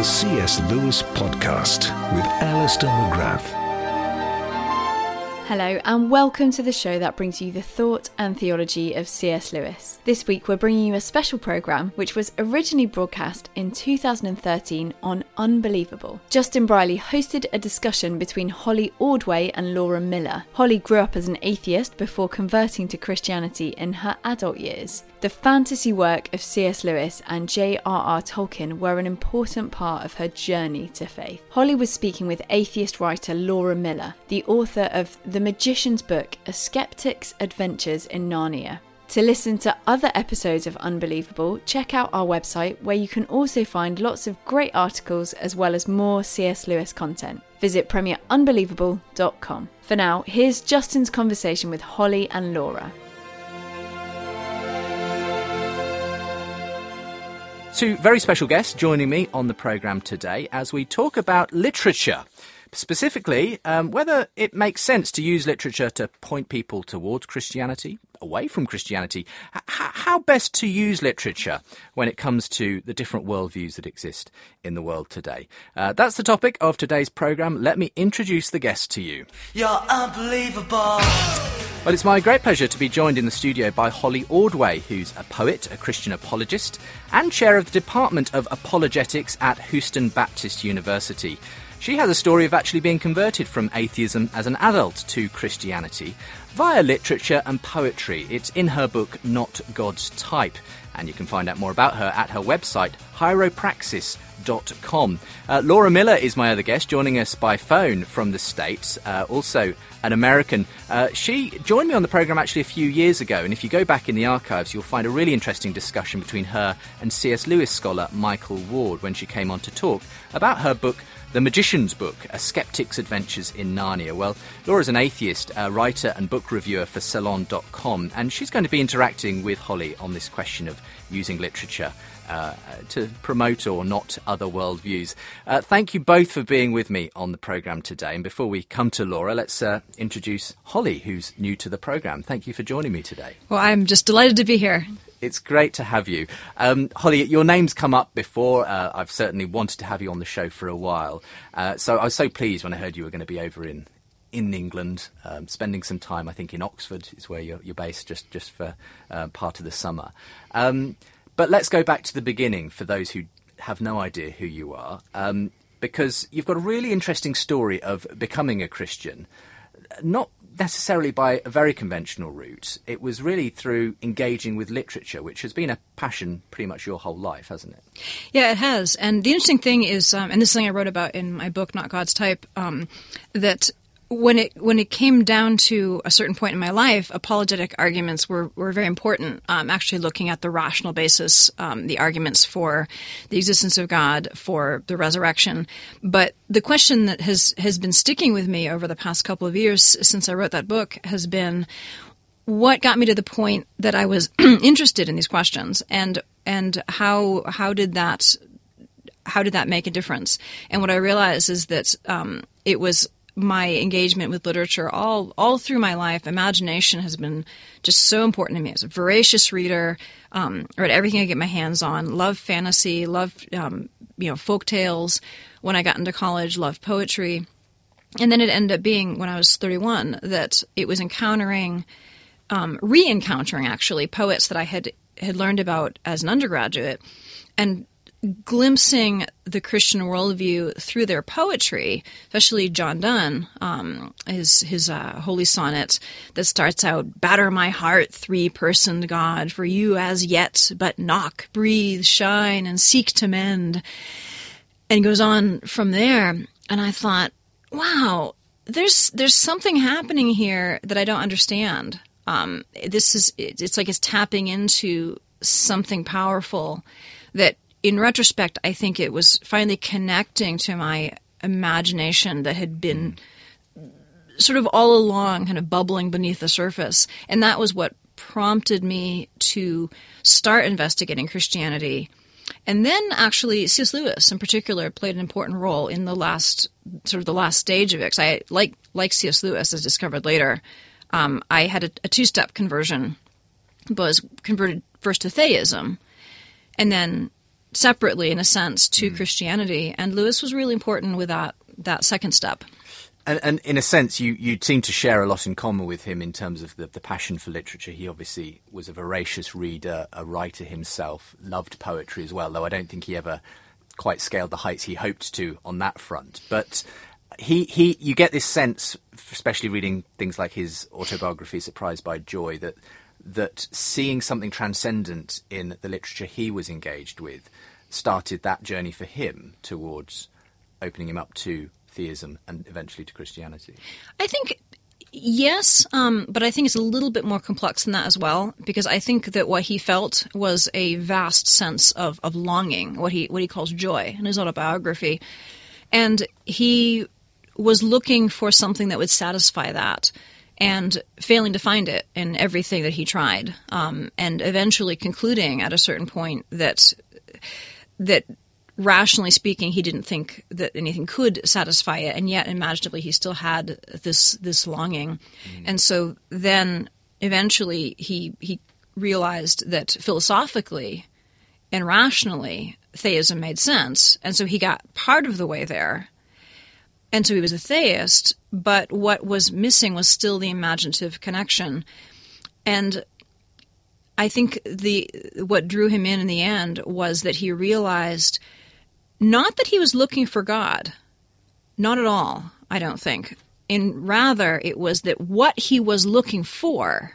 The C.S. Lewis Podcast with Alister McGrath. Hello, and welcome to the show that brings you the thought and theology of C.S. Lewis. This week, we're bringing you a special programme which was originally broadcast in 2013 on Unbelievable. Justin Brierley hosted a discussion between Holly Ordway and Laura Miller. Holly grew up as an atheist before converting to Christianity in her adult years. The fantasy work of C.S. Lewis and J.R.R. Tolkien were an important part of her journey to faith. Holly was speaking with atheist writer Laura Miller, the author of The Magician's Book A Skeptic's Adventures in Narnia. To listen to other episodes of Unbelievable, check out our website where you can also find lots of great articles as well as more C.S. Lewis content. Visit premierunbelievable.com. For now, here's Justin's conversation with Holly and Laura. Two very special guests joining me on the programme today as we talk about literature. Specifically, um, whether it makes sense to use literature to point people towards Christianity, away from Christianity, H- how best to use literature when it comes to the different worldviews that exist in the world today. Uh, that's the topic of today's programme. Let me introduce the guests to you. You're unbelievable. Well, it's my great pleasure to be joined in the studio by Holly Ordway, who's a poet, a Christian apologist, and chair of the Department of Apologetics at Houston Baptist University. She has a story of actually being converted from atheism as an adult to Christianity via literature and poetry. It's in her book, Not God's Type, and you can find out more about her at her website, hieropraxis.com. Uh, Laura Miller is my other guest, joining us by phone from the States, uh, also an American. Uh, she joined me on the program actually a few years ago, and if you go back in the archives, you'll find a really interesting discussion between her and C.S. Lewis scholar Michael Ward when she came on to talk about her book. The Magician's Book, A Skeptic's Adventures in Narnia. Well, Laura's an atheist, a writer and book reviewer for Salon.com, and she's going to be interacting with Holly on this question of using literature uh, to promote or not other worldviews. Uh, thank you both for being with me on the programme today. And before we come to Laura, let's uh, introduce Holly, who's new to the programme. Thank you for joining me today. Well, I'm just delighted to be here. It's great to have you. Um, Holly, your name's come up before. Uh, I've certainly wanted to have you on the show for a while. Uh, so I was so pleased when I heard you were going to be over in, in England, um, spending some time, I think, in Oxford is where you're, you're based, just, just for uh, part of the summer. Um, but let's go back to the beginning for those who have no idea who you are, um, because you've got a really interesting story of becoming a Christian. Not necessarily by a very conventional route. It was really through engaging with literature, which has been a passion pretty much your whole life, hasn't it? Yeah, it has. And the interesting thing is, um, and this is something I wrote about in my book, Not God's Type, um, that when it when it came down to a certain point in my life, apologetic arguments were, were very important. Um, actually, looking at the rational basis, um, the arguments for the existence of God, for the resurrection. But the question that has has been sticking with me over the past couple of years since I wrote that book has been what got me to the point that I was interested in these questions, and and how how did that how did that make a difference? And what I realized is that um, it was my engagement with literature all all through my life. Imagination has been just so important to me. As a voracious reader, um, read everything I get my hands on. Love fantasy, love um, you know folk tales. When I got into college, loved poetry, and then it ended up being when I was 31 that it was encountering, um, re-encountering actually poets that I had had learned about as an undergraduate, and glimpsing the Christian worldview through their poetry, especially John Donne, um, his his uh, holy sonnet that starts out, "Batter my heart, three-personed God, for you as yet but knock, breathe, shine, and seek to mend," and goes on from there. And I thought, wow, there's there's something happening here that I don't understand. Um, this is it's like it's tapping into something powerful that in retrospect, I think it was finally connecting to my imagination that had been sort of all along kind of bubbling beneath the surface. And that was what prompted me to start investigating Christianity. And then actually C.S. Lewis in particular played an important role in the last sort of the last stage of it. Cause I like like C.S. Lewis as discovered later. Um, I had a, a two step conversion, was converted first to theism, and then separately, in a sense, to mm. Christianity. And Lewis was really important with that that second step. And, and, in a sense, you, you seem to share a lot in common with him in terms of the, the passion for literature. He obviously was a voracious reader, a writer himself, loved poetry as well, though I don't think he ever quite scaled the heights he hoped to on that front. But he, he you get this sense, especially reading things like his autobiography, Surprised by Joy, that that seeing something transcendent in the literature he was engaged with started that journey for him towards opening him up to theism and eventually to Christianity? I think yes, um, but I think it's a little bit more complex than that as well because I think that what he felt was a vast sense of, of longing, what he what he calls joy in his autobiography, and he was looking for something that would satisfy that and failing to find it in everything that he tried, um, and eventually concluding at a certain point that that rationally speaking, he didn't think that anything could satisfy it, and yet imaginatively he still had this this longing, mm. and so then eventually he he realized that philosophically and rationally theism made sense, and so he got part of the way there and so he was a theist, but what was missing was still the imaginative connection. And I think the what drew him in in the end was that he realized not that he was looking for God, not at all, I don't think. And rather it was that what he was looking for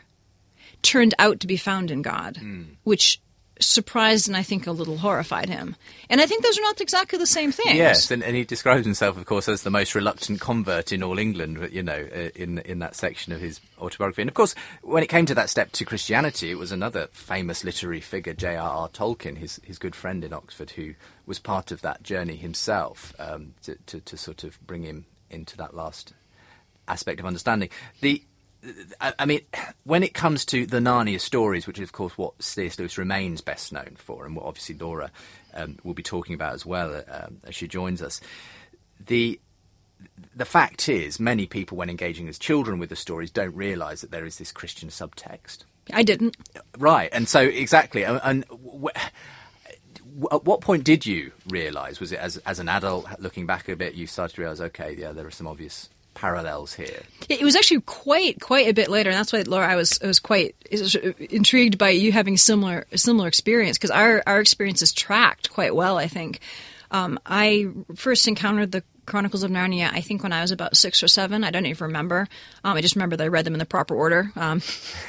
turned out to be found in God, mm. which surprised and I think a little horrified him. And I think those are not exactly the same things. Yes, and, and he describes himself, of course, as the most reluctant convert in all England, you know, uh, in, in that section of his autobiography. And of course, when it came to that step to Christianity, it was another famous literary figure, J.R.R. Tolkien, his, his good friend in Oxford, who was part of that journey himself um, to, to, to sort of bring him into that last aspect of understanding. The I mean, when it comes to the Narnia stories, which is of course what C.S. Lewis remains best known for, and what obviously Laura um, will be talking about as well uh, as she joins us, the the fact is, many people, when engaging as children with the stories, don't realise that there is this Christian subtext. I didn't. Right, and so exactly, and. and at what point did you realise? Was it as as an adult, looking back a bit, you started to realise, okay, yeah, there are some obvious parallels here. It was actually quite quite a bit later, and that's why Laura, I was I was quite intrigued by you having similar similar experience because our our experiences tracked quite well. I think um, I first encountered the Chronicles of Narnia, I think when I was about six or seven. I don't even remember. Um, I just remember that I read them in the proper order. Um,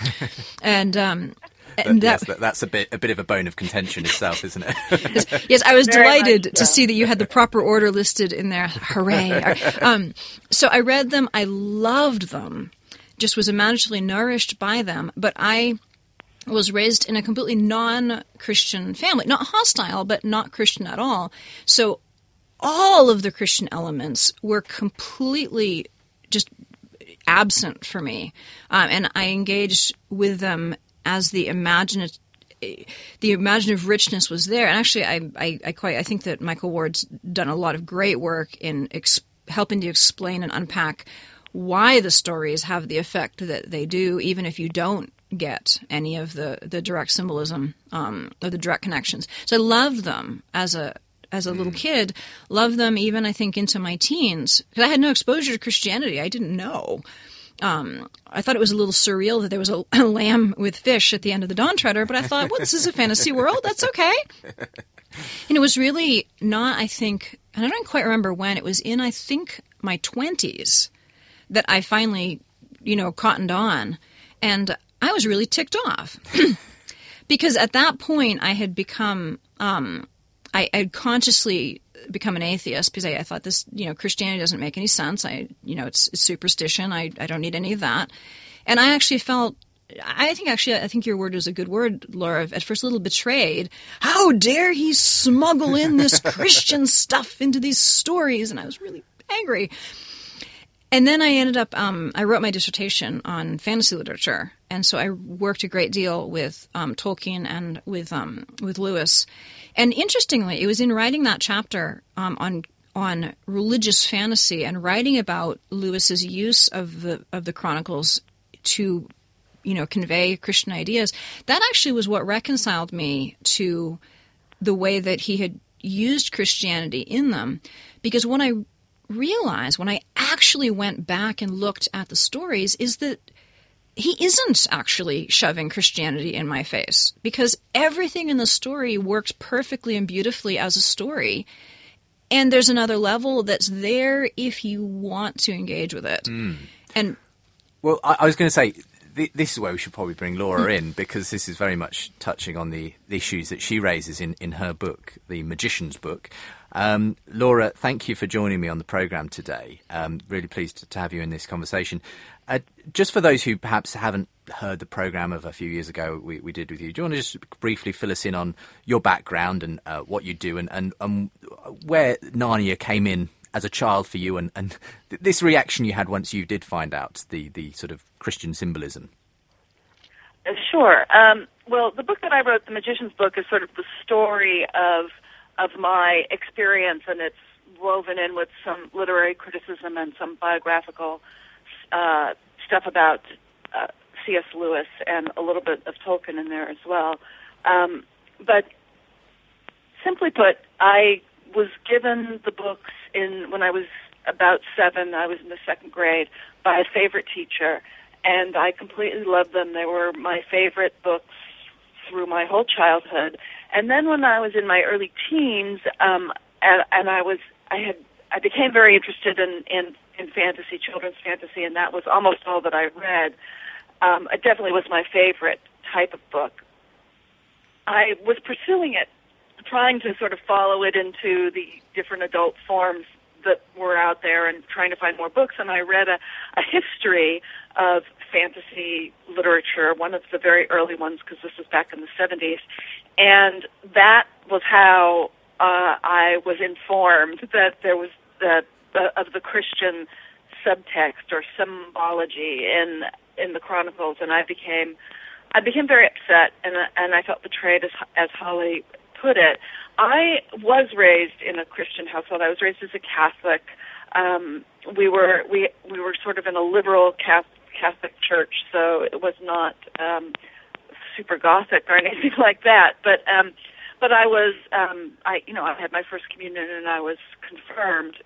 and um, that, yes, that, that's a bit a bit of a bone of contention itself, isn't it? yes, yes, I was Very delighted much, yeah. to see that you had the proper order listed in there. Hooray! um, so I read them. I loved them. Just was imaginatively nourished by them. But I was raised in a completely non-Christian family, not hostile, but not Christian at all. So all of the Christian elements were completely just absent for me, um, and I engaged with them as the imaginative the imaginative richness was there. And actually, I, I, I, quite I think that Michael Ward's done a lot of great work in ex- helping to explain and unpack why the stories have the effect that they do, even if you don't get any of the, the direct symbolism um, or the direct connections. So I loved them as a as a little mm. kid. Loved them even I think into my teens because I had no exposure to Christianity. I didn't know um, I thought it was a little surreal that there was a, a, lamb with fish at the end of the Dawn Treader, but I thought, well, this is a fantasy world. That's okay. And it was really not, I think, and I don't quite remember when, it was in, I think, my 20s that I finally, you know, cottoned on. And I was really ticked off. because at that point, I had become, um, I had consciously become an atheist because I, I, thought this, you know, Christianity doesn't make any sense. I, you know, it's, it's superstition. I, I don't need any of that. And I actually felt I think actually, I think your word was a good word, Laura. At first, a little betrayed. How dare he smuggle in this Christian stuff into these stories? And I was really angry. And then I ended up, um, I wrote my dissertation on fantasy literature, and so I worked a great deal with um, Tolkien and with um, with Lewis. And interestingly, it was in writing that chapter um, on on religious fantasy and writing about Lewis's use of the of the chronicles to you know convey Christian ideas. That actually was what reconciled me to the way that he had used Christianity in them, because what I realized when I actually went back and looked at the stories is that he isn't actually shoving Christianity in my face because everything in the story works perfectly and beautifully as a story. And there's another level that's there if you want to engage with it. Mm. And well, I, I was going to say this is where we should probably bring Laura in because this is very much touching on the, issues that she raises in, in her book, The Magician's Book. Um, Laura, thank you for joining me on the programme today. Um, really pleased to, to, have you in this conversation. Uh, just for those who perhaps haven't heard the programme of a few years ago we, we, did with you, do you want to just briefly fill us in on your background and uh, what you do and, and, and where Narnia came in as a child for you and, and this reaction you had once you did find out the, the sort of Christian symbolism? Uh, sure. Um, well, the book that I wrote, The Magician's Book, is sort of the story of of my experience, and it's woven in with some literary criticism and some biographical uh, stuff about uh, C.S. Lewis and a little bit of Tolkien in there as well. Um, but simply put, I was given the books in when I was about seven. I was in the second grade by a favorite teacher, and I completely loved them. They were my favorite books through my whole childhood. And then when I was in my early teens, um, and, and I was, I had, I became very interested in, in in fantasy, children's fantasy, and that was almost all that I read. Um, it definitely was my favorite type of book. I was pursuing it, trying to sort of follow it into the different adult forms that were out there and trying to find more books. And I read a, a history of fantasy literature, one of the very early ones, because this was back in the 70s. And that was how uh, I was informed that there was the, the of the Christian subtext or symbology in in the Chronicles, and I became I became very upset, and and I felt betrayed, as as Holly put it. I was raised in a Christian household. I was raised as a Catholic. Um, we were we we were sort of in a liberal Catholic church, so it was not um, super gothic or anything like that. But um, but I was um, I you know I had my first communion and I was confirmed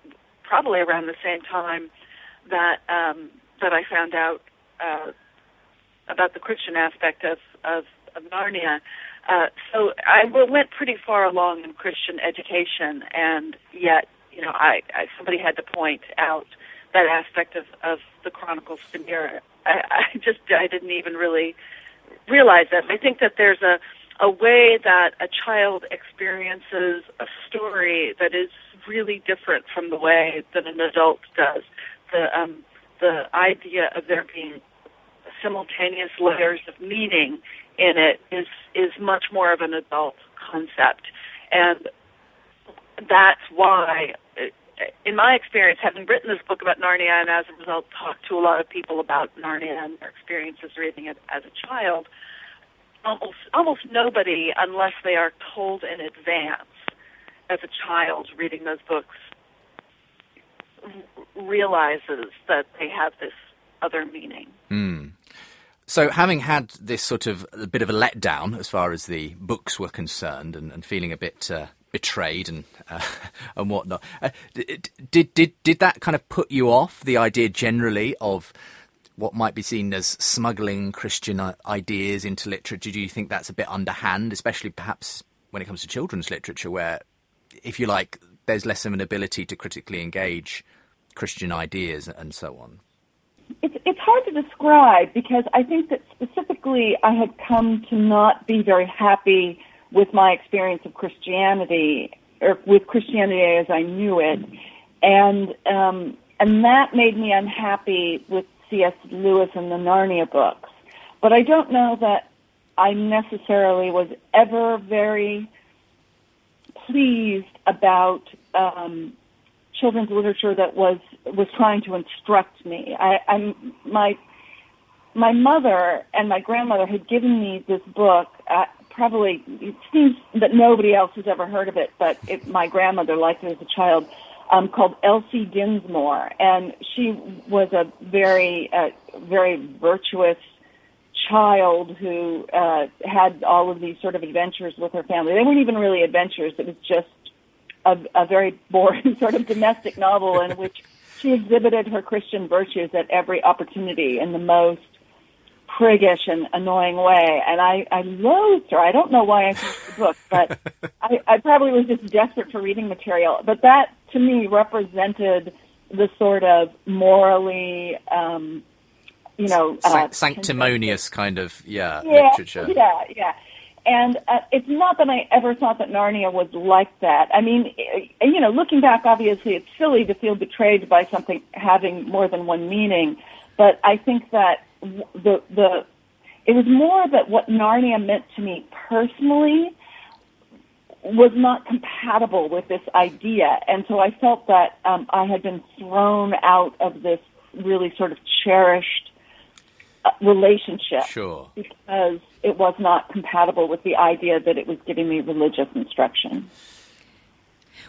probably around the same time that um, that I found out uh, about the Christian aspect of of, of Narnia. Uh, so I went pretty far along in Christian education, and yet, you know, I, I somebody had to point out that aspect of, of the Chronicles to me. I, I just I didn't even really realize that. I think that there's a a way that a child experiences a story that is really different from the way that an adult does. The um, the idea of there being simultaneous layers of meaning in it is is much more of an adult concept, and that's why, in my experience, having written this book about Narnia and as a result talked to a lot of people about Narnia and their experiences reading it as a child, almost almost nobody, unless they are told in advance as a child reading those books, realizes that they have this other meaning. Mm. So, having had this sort of a bit of a letdown as far as the books were concerned, and, and feeling a bit uh, betrayed and uh, and whatnot, uh, did did did that kind of put you off the idea generally of what might be seen as smuggling Christian ideas into literature? Do you think that's a bit underhand, especially perhaps when it comes to children's literature, where, if you like, there's less of an ability to critically engage Christian ideas and so on? It's, it's hard to describe because I think that specifically I had come to not be very happy with my experience of Christianity or with Christianity as I knew it, and um, and that made me unhappy with C.S. Lewis and the Narnia books. But I don't know that I necessarily was ever very pleased about um, children's literature that was was trying to instruct me. I, I'm my my mother and my grandmother had given me this book. Uh, probably it seems that nobody else has ever heard of it, but it, my grandmother liked it as a child. Um, called Elsie Dinsmore, and she was a very, uh, very virtuous child who uh, had all of these sort of adventures with her family. They weren't even really adventures; it was just a, a very boring sort of domestic novel in which she exhibited her Christian virtues at every opportunity in the most priggish and annoying way. And I, I loathed her. I don't know why I finished the book, but I, I probably was just desperate for reading material. But that, to me, represented the sort of morally, um, you know, uh, sanctimonious kind of yeah, yeah literature. Yeah, yeah. And uh, it's not that I ever thought that Narnia was like that. I mean, eh, you know, looking back, obviously it's silly to feel betrayed by something having more than one meaning. But I think that the the it was more that what Narnia meant to me personally was not compatible with this idea, and so I felt that um, I had been thrown out of this really sort of cherished relationship sure. because it was not compatible with the idea that it was giving me religious instruction.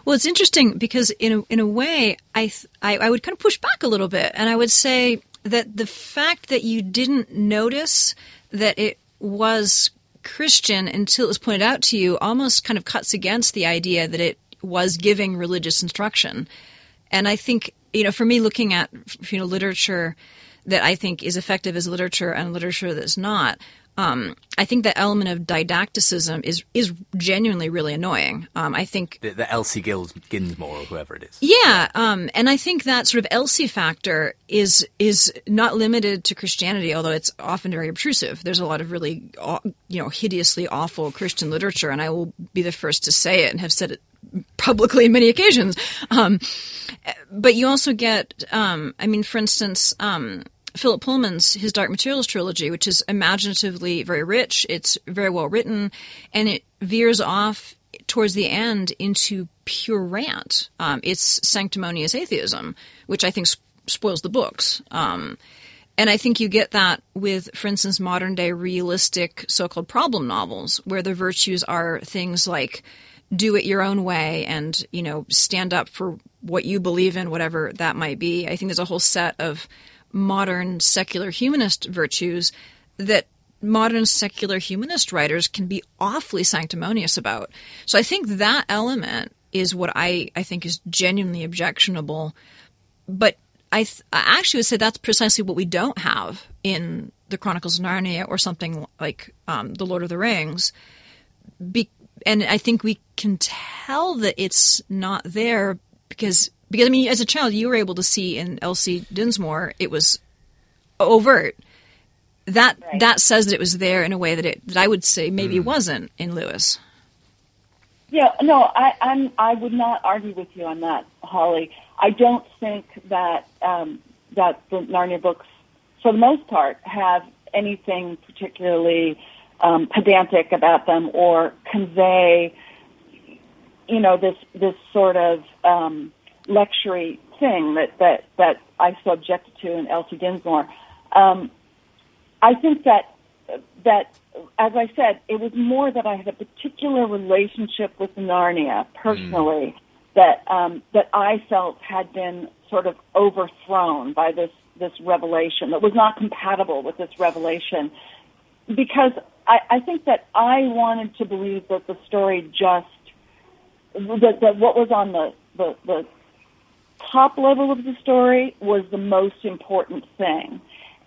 Well, it's interesting because in a, in a way, I, th- I, I would kind of push back a little bit, and I would say that the fact that you didn't notice that it was Christian until it was pointed out to you almost kind of cuts against the idea that it was giving religious instruction. And I think, you know, for me, looking at you know literature that I think is effective as literature and literature that's not, um, I think the element of didacticism is is genuinely really annoying. Um, I think the, the Elsie Gills, Ginsmore or whoever it is. Yeah, um, and I think that sort of Elsie factor is is not limited to Christianity, although it's often very obtrusive. There's a lot of really you know hideously awful Christian literature, and I will be the first to say it and have said it publicly on many occasions. Um, but you also get, um, I mean, for instance, um, Philip Pullman's his Dark Materials trilogy, which is imaginatively very rich. It's very well written, and it veers off towards the end into pure rant. Um, it's sanctimonious atheism, which I think sp- spoils the books. Um, and I think you get that with, for instance, modern day realistic so called problem novels, where the virtues are things like do it your own way and, you know, stand up for what you believe in, whatever that might be. I think there's a whole set of modern secular humanist virtues that modern secular humanist writers can be awfully sanctimonious about. So I think that element is what I, I think is genuinely objectionable. But I, th- I actually would say that's precisely what we don't have in the Chronicles of Narnia or something like um, The Lord of the Rings. Be- and I think we can tell that it's not there because because I mean, as a child, you were able to see in Elsie Dinsmore, it was overt. That right. that says that it was there in a way that it that I would say maybe mm. wasn't in Lewis. Yeah, no, I, I'm I would not argue with you on that, Holly. I don't think that um, that the Narnia books, for the most part, have anything particularly um, pedantic about them or convey, you know, this this sort of um, lectury thing that that that I so objected to in Elsie Dinsmore. Um, I think that that as I said, it was more that I had a particular relationship with Narnia personally mm. that um, that I felt had been sort of overthrown by this this revelation that was not compatible with this revelation because I, I think that I wanted to believe that the story just that, that what was on the, the, the top level of the story was the most important thing.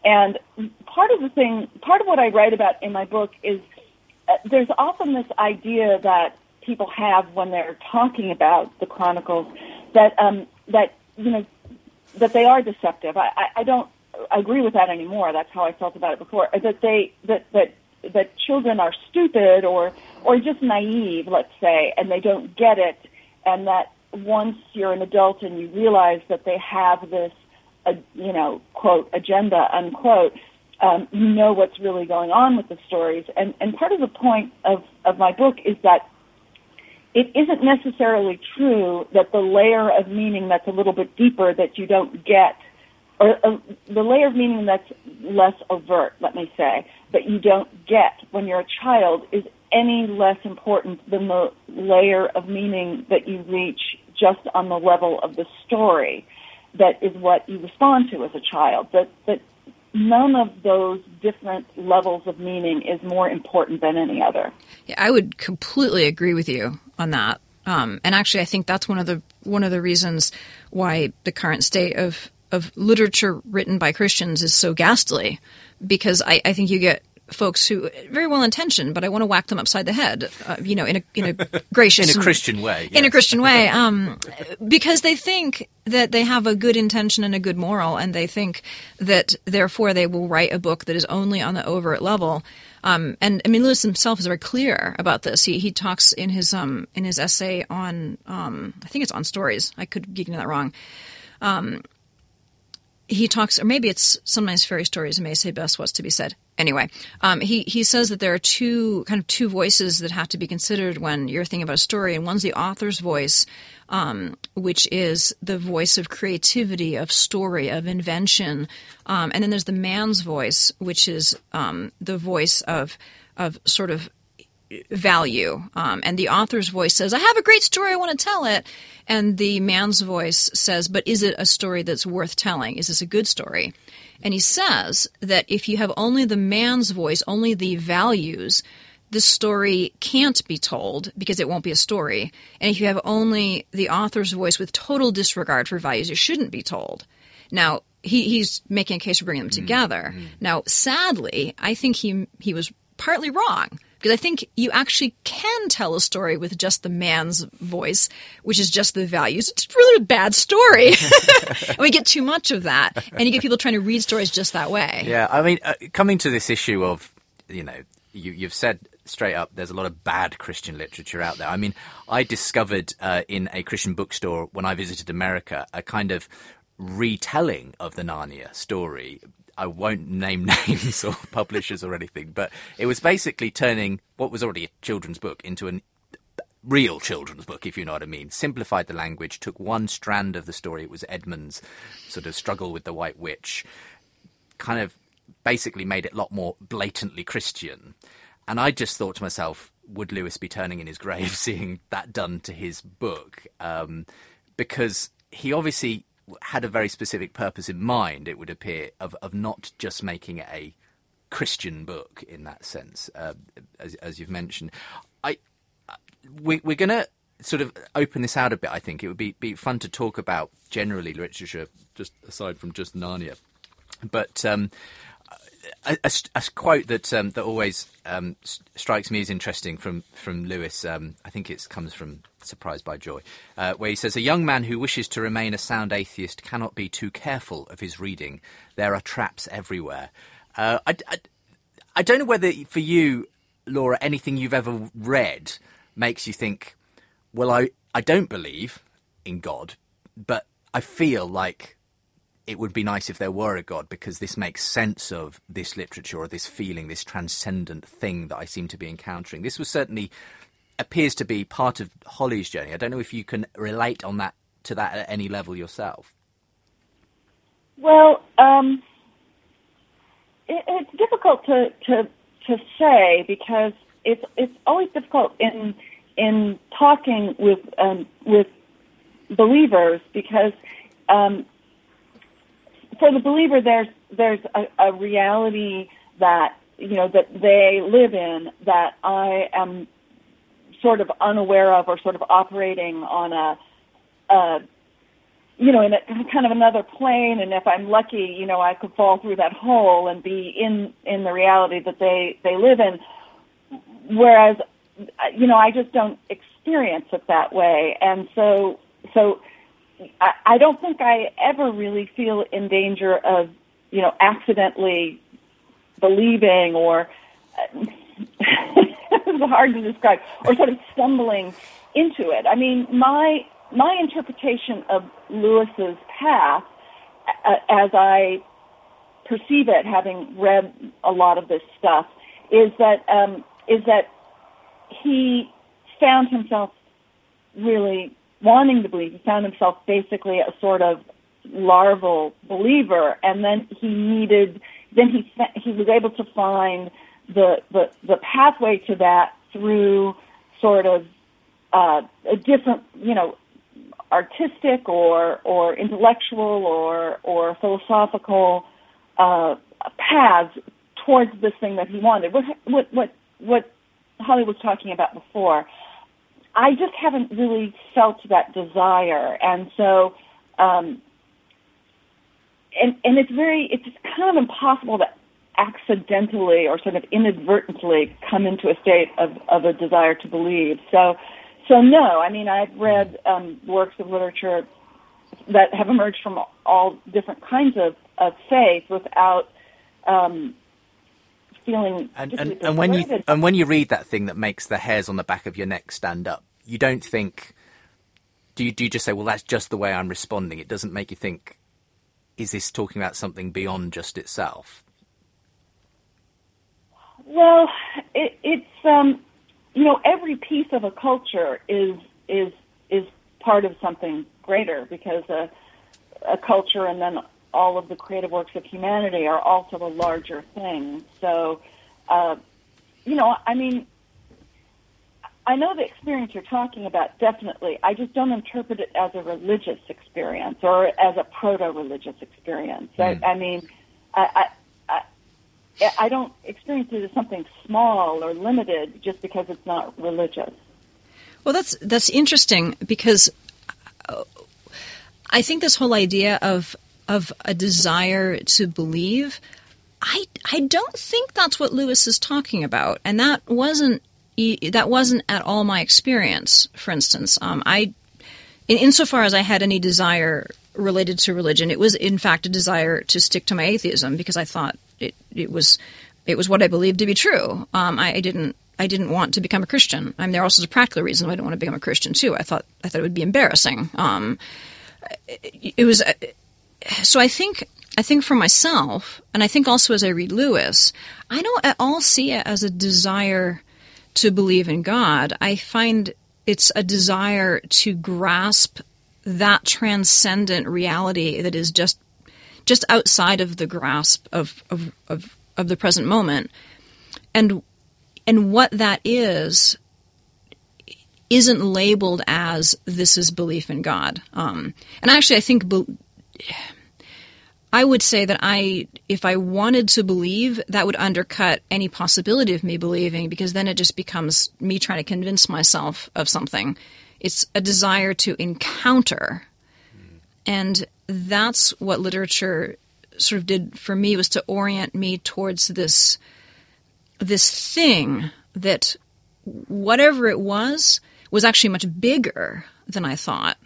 And part of the thing, part of what I write about in my book is uh, there's often this idea that people have when they're talking about the Chronicles that um, that you know that they are deceptive. I, I, I don't agree with that anymore. That's how I felt about it before. That they that that that children are stupid or or just naive, let's say, and they don't get it, and that once you're an adult and you realize that they have this, uh, you know, quote agenda unquote, um, you know what's really going on with the stories. And and part of the point of of my book is that it isn't necessarily true that the layer of meaning that's a little bit deeper that you don't get, or uh, the layer of meaning that's less overt, let me say, that you don't get when you're a child is any less important than the layer of meaning that you reach just on the level of the story that is what you respond to as a child. That, that none of those different levels of meaning is more important than any other. Yeah, I would completely agree with you on that. Um, and actually, I think that's one of the one of the reasons why the current state of of literature written by Christians is so ghastly, because I, I think you get folks who very well intentioned, but I want to whack them upside the head, uh, you know, in a in a gracious, in a Christian way, in a Christian way, um, because they think that they have a good intention and a good moral, and they think that therefore they will write a book that is only on the overt level. Um, and I mean, Lewis himself is very clear about this. He he talks in his um in his essay on um I think it's on stories. I could get that wrong. Um, he talks, or maybe it's sometimes fairy stories may say best what's to be said. Anyway, um, he he says that there are two kind of two voices that have to be considered when you're thinking about a story, and one's the author's voice, um, which is the voice of creativity, of story, of invention, um, and then there's the man's voice, which is um, the voice of of sort of value. Um, and the author's voice says, I have a great story, I want to tell it. And the man's voice says, But is it a story that's worth telling? Is this a good story? And he says that if you have only the man's voice, only the values, the story can't be told because it won't be a story. And if you have only the author's voice with total disregard for values, it shouldn't be told. Now, he, he's making a case for bringing them mm-hmm. together. Mm-hmm. Now, sadly, I think he he was partly wrong because I think you actually can tell a story with just the man's voice, which is just the values. It's really a bad story. and we get too much of that. And you get people trying to read stories just that way. Yeah. I mean, uh, coming to this issue of, you know, you, you've said straight up there's a lot of bad Christian literature out there. I mean, I discovered uh, in a Christian bookstore when I visited America a kind of retelling of the Narnia story I won't name names or publishers or anything, but it was basically turning what was already a children's book into a real children's book, if you know what I mean. Simplified the language, took one strand of the story. It was Edmund's sort of struggle with the White Witch, kind of basically made it a lot more blatantly Christian. And I just thought to myself, would Lewis be turning in his grave seeing that done to his book? Um, because he obviously had a very specific purpose in mind, it would appear, of, of not just making it a Christian book in that sense, uh, as, as, you've mentioned. I, we, we're going to sort of open this out a bit. I think it would be be fun to talk about generally literature, just aside from just Narnia. But um, a, a, a, quote that um, that always um, strikes me as interesting from from Lewis. Um, I think it comes from Surprised by Joy, uh, where he says, "A young man who wishes to remain a sound atheist cannot be too careful of his reading. There are traps everywhere." Uh, I, I, I don't know whether for you, Laura, anything you've ever read makes you think, "Well, I I don't believe in God, but I feel like." It would be nice if there were a God because this makes sense of this literature or this feeling, this transcendent thing that I seem to be encountering. This was certainly appears to be part of Holly's journey. I don't know if you can relate on that to that at any level yourself. Well, um, it, it's difficult to, to to say because it's it's always difficult in in talking with um, with believers because um, for the believer, there's there's a, a reality that you know that they live in that I am sort of unaware of or sort of operating on a, a you know, in a kind of another plane, and if I'm lucky, you know, I could fall through that hole and be in in the reality that they they live in. Whereas, you know, I just don't experience it that way, and so so I, I don't think I ever really feel in danger of you know accidentally believing or it's hard to describe or sort of stumbling into it. I mean, my my interpretation of Lewis's path, uh, as I perceive it, having read a lot of this stuff, is that um, is that he found himself really wanting to believe. He found himself basically a sort of larval believer, and then he needed. Then he he was able to find the the the pathway to that through sort of uh, a different, you know, artistic or or intellectual or or philosophical uh, paths towards this thing that he wanted. What what what what Holly was talking about before. I just haven't really felt that desire, and so um, and and it's very it's kind of impossible to accidentally or sort of inadvertently come into a state of, of a desire to believe. So so no, I mean I've read um, works of literature that have emerged from all different kinds of, of faith without um, feeling. And, and, and when you and when you read that thing that makes the hairs on the back of your neck stand up, you don't think. Do you do you just say, well, that's just the way I'm responding? It doesn't make you think. Is this talking about something beyond just itself? Well, it, it's um, you know every piece of a culture is is is part of something greater because a, a culture and then all of the creative works of humanity are also a larger thing. So, uh, you know, I mean, I know the experience you're talking about, definitely. I just don't interpret it as a religious experience or as a proto-religious experience. Mm. I, I mean, I, I, I, I don't experience it as something small or limited just because it's not religious. Well, that's that's interesting because I think this whole idea of of a desire to believe, I I don't think that's what Lewis is talking about, and that wasn't that wasn't at all my experience. For instance, um, I, in, insofar as I had any desire related to religion, it was in fact a desire to stick to my atheism because I thought it it was it was what I believed to be true. Um, I, I, didn't I didn't want to become a Christian. I mean, there also is a practical reason why I didn't want to become a Christian too. I thought I thought it would be embarrassing. Um, it was so. I think I think for myself, and I think also as I read Lewis, I don't at all see it as a desire to believe in God. I find it's a desire to grasp that transcendent reality that is just just outside of the grasp of of, of, of the present moment. And and what that is isn't labeled as this is belief in God. Um, and actually, I think be- I would say that I, if I wanted to believe, that would undercut any possibility of me believing because then it just becomes me trying to convince myself of something. It's a desire to encounter. And that's what literature sort of did for me was to orient me towards this this thing that whatever it was was actually much bigger than I thought.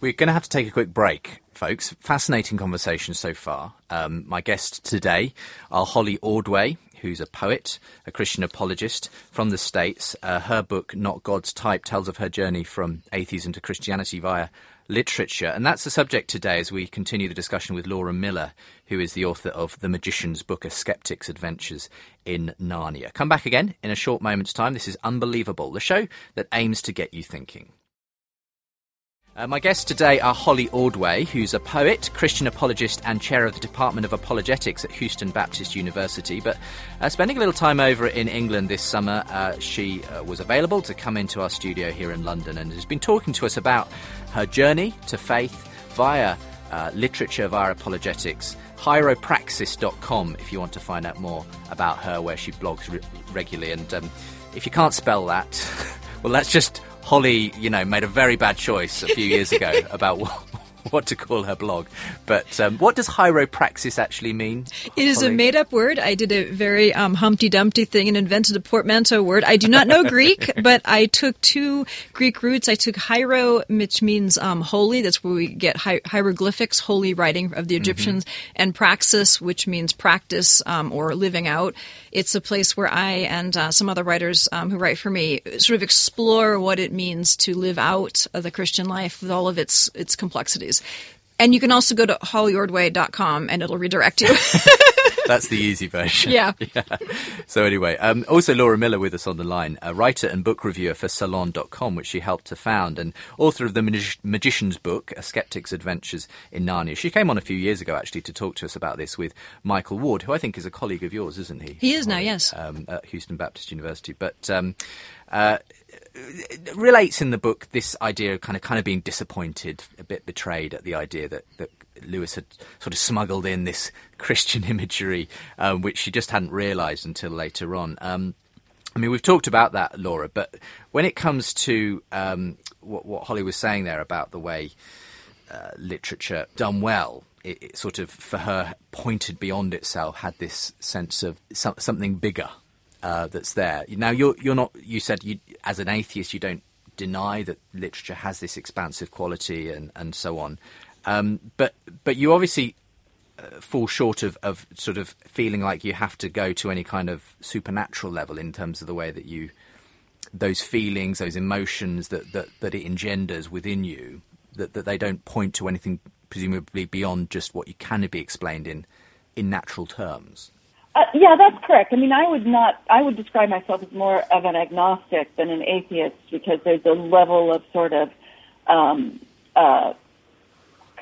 We're going to have to take a quick break, folks. Fascinating conversation so far. Um, my guest today are Holly Ordway, who's a poet, a Christian apologist from the States. Uh, her book, Not God's Type, tells of her journey from atheism to Christianity via literature. And that's the subject today as we continue the discussion with Laura Miller, who is the author of The Magician's Book, A Skeptic's Adventures in Narnia. Come back again in a short moment's time. This is Unbelievable, the show that aims to get you thinking. Uh, my guests today are Holly Ordway, who's a poet, Christian apologist, and chair of the Department of Apologetics at Houston Baptist University. But uh, spending a little time over in England this summer, uh, she uh, was available to come into our studio here in London and has been talking to us about her journey to faith via uh, literature, via apologetics. Hieropraxis.com if you want to find out more about her, where she blogs re- regularly. And um, if you can't spell that, well, that's just Holly, you know, made a very bad choice a few years ago about what, what to call her blog. But um, what does hieropraxis actually mean? It is Holly? a made up word. I did a very um, Humpty Dumpty thing and invented a portmanteau word. I do not know Greek, but I took two Greek roots. I took hiero, which means um, holy. That's where we get hi- hieroglyphics, holy writing of the. Egyptians, mm-hmm. and praxis, which means practice um, or living out. It's a place where I and uh, some other writers um, who write for me sort of explore what it means to live out the Christian life with all of its its complexities. And you can also go to hollyordway.com and it'll redirect you. That's the easy version. Yeah. yeah. So anyway, um, also Laura Miller with us on the line, a writer and book reviewer for Salon.com, which she helped to found, and author of the Mag- Magician's Book, A Skeptic's Adventures in Narnia. She came on a few years ago, actually, to talk to us about this with Michael Ward, who I think is a colleague of yours, isn't he? He is now, yes. Um, at Houston Baptist University. But um, uh, relates in the book this idea of kind of kind of being disappointed, a bit betrayed at the idea that, that Lewis had sort of smuggled in this Christian imagery, um, which she just hadn't realised until later on. Um, I mean, we've talked about that, Laura, but when it comes to um, what, what, Holly was saying there about the way uh, literature done well, it, it, sort of, for her, pointed beyond itself, had this sense of so- something bigger uh, that's there. Now, you're you're not. You said you, as an atheist, you don't deny that literature has this expansive quality and and so on. Um, but but you obviously uh, fall short of, of sort of feeling like you have to go to any kind of supernatural level in terms of the way that you those feelings, those emotions that, that, that it engenders within you, that, that they don't point to anything presumably beyond just what you can be explained in in natural terms. Uh, yeah, that's correct. I mean, I would not. I would describe myself as more of an agnostic than an atheist because there's a level of sort of um, uh,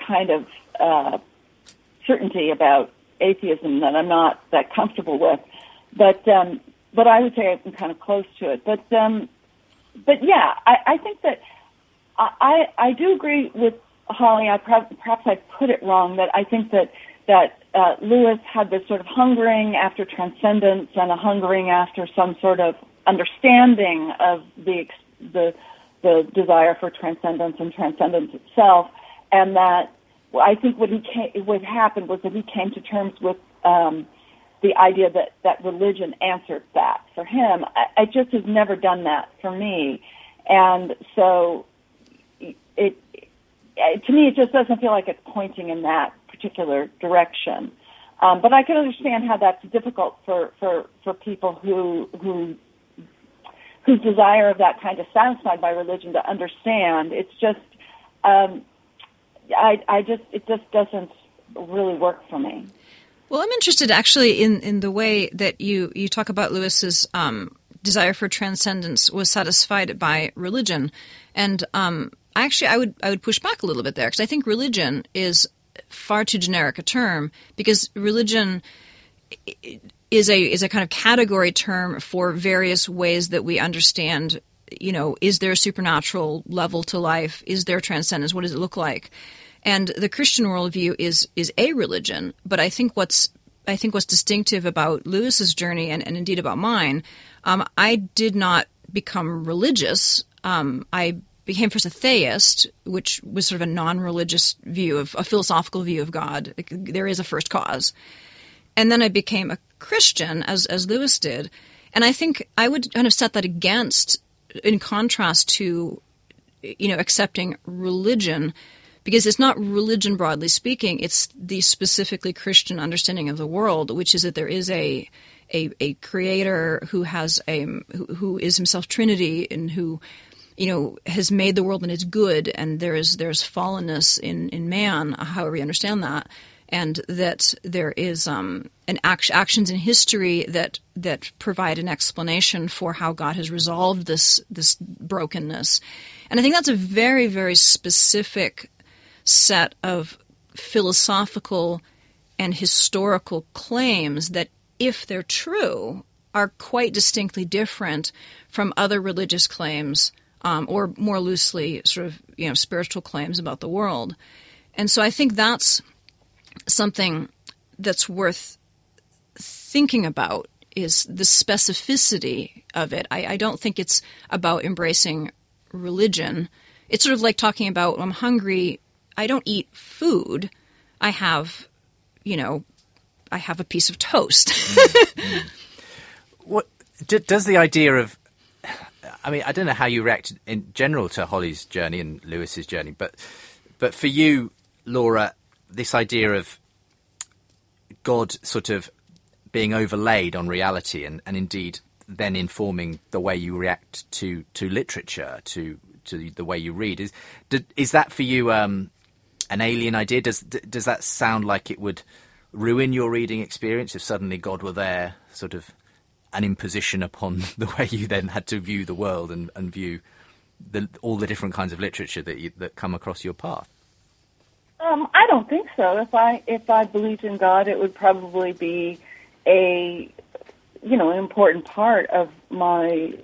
kind of uh, certainty about atheism that I'm not that comfortable with. But um, but I would say I'm kind of close to it. But um, but yeah, I, I think that I I do agree with Holly. I perhaps, perhaps I put it wrong that I think that that uh, Lewis had this sort of hungering after transcendence and a hungering after some sort of understanding of the the the desire for transcendence and transcendence itself, and that I think what he came, what happened was that he came to terms with um, the idea that that religion answered that for him. I, I just has never done that for me, and so it, it to me it just doesn't feel like it's pointing in that particular direction. Um, but I can understand how that's difficult for, for, for people who who whose desire of that kind is satisfied by religion to understand. It's just um, I I just it just doesn't really work for me. Well, I'm interested actually in, in the way that you, you talk about Lewis's um, desire for transcendence was satisfied by religion, and um, actually I would I would push back a little bit there because I think religion is far too generic a term because religion is a is a kind of category term for various ways that we understand you know is there a supernatural level to life? Is there transcendence? What does it look like? And the christian worldview is is a religion but i think what's i think what's distinctive about lewis's journey and, and indeed about mine um, i did not become religious. Um, i became first a theist, which was sort of a non-religious view of a philosophical view of God. There is a first cause, and then I became a Christian, as as Lewis did, and I think I would kind of set that against, in contrast to, you know, accepting religion. Because it's not religion broadly speaking; it's the specifically Christian understanding of the world, which is that there is a a, a creator who has a who, who is himself Trinity and who you know, has made the world and it's good, and there is there's fallenness in in man, however you understand that, and that there is um, an act- actions in history that that provide an explanation for how God has resolved this this brokenness, and I think that's a very very specific set of philosophical and historical claims that, if they're true, are quite distinctly different from other religious claims um, or more loosely, sort of you know spiritual claims about the world. And so I think that's something that's worth thinking about is the specificity of it. I, I don't think it's about embracing religion. It's sort of like talking about I'm hungry I don't eat food. I have, you know, I have a piece of toast. mm-hmm. What does the idea of? I mean, I don't know how you react in general to Holly's journey and Lewis's journey, but but for you, Laura, this idea of God sort of being overlaid on reality and, and indeed then informing the way you react to, to literature, to to the way you read. Is is that for you um, an alien idea? Does does that sound like it would ruin your reading experience if suddenly God were there, sort of an imposition upon the way you then had to view the world and, and view the, all the different kinds of literature that you, that come across your path? Um, I don't think so. If I if I believed in God, it would probably be a you know an important part of my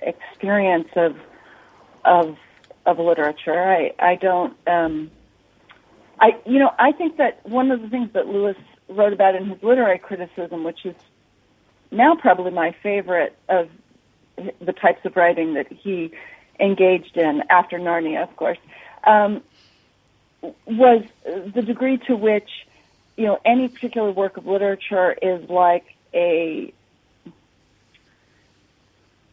experience of of of literature. I I don't um, I you know I think that one of the things that Lewis wrote about in his literary criticism, which is now probably my favorite of the types of writing that he engaged in after Narnia, of course, um, was the degree to which you know any particular work of literature is like a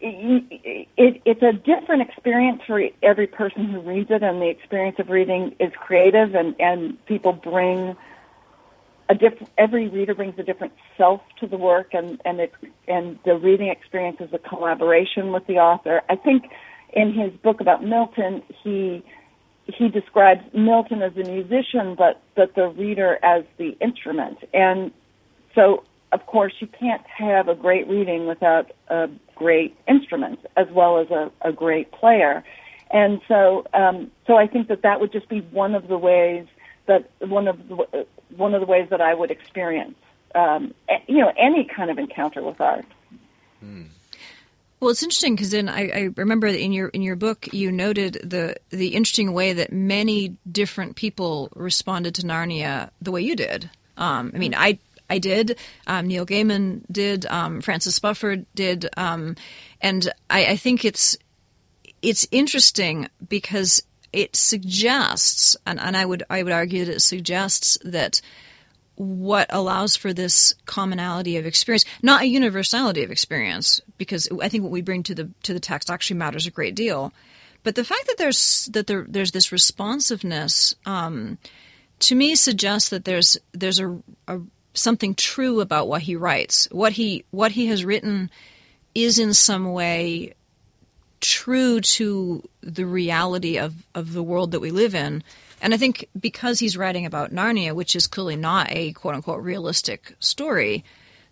it, it's a different experience for every person who reads it, and the experience of reading is creative, and and people bring a different. Every reader brings a different self to the work, and and it and the reading experience is a collaboration with the author. I think in his book about Milton, he he describes Milton as a musician, but but the reader as the instrument, and so of course, you can't have a great reading without a great instrument as well as a, a great player. And so, um, so I think that that would just be one of the ways that one of the, one of the ways that I would experience, um, you know, any kind of encounter with art. Hmm. Well, it's interesting because then I, I, remember in your in your book you noted the the interesting way that many different people responded to Narnia the way you did. Um, I mean, I I did. Um, Neil Gaiman did. Um, Francis Spufford did. Um, and I, I think it's it's interesting because it suggests, and, and I would I would argue that it suggests that what allows for this commonality of experience, not a universality of experience, because I think what we bring to the to the text actually matters a great deal. But the fact that there's that there, there's this responsiveness um, to me suggests that there's there's a, a something true about what he writes. What he what he has written is in some way true to the reality of, of the world that we live in. And I think because he's writing about Narnia, which is clearly not a quote unquote realistic story,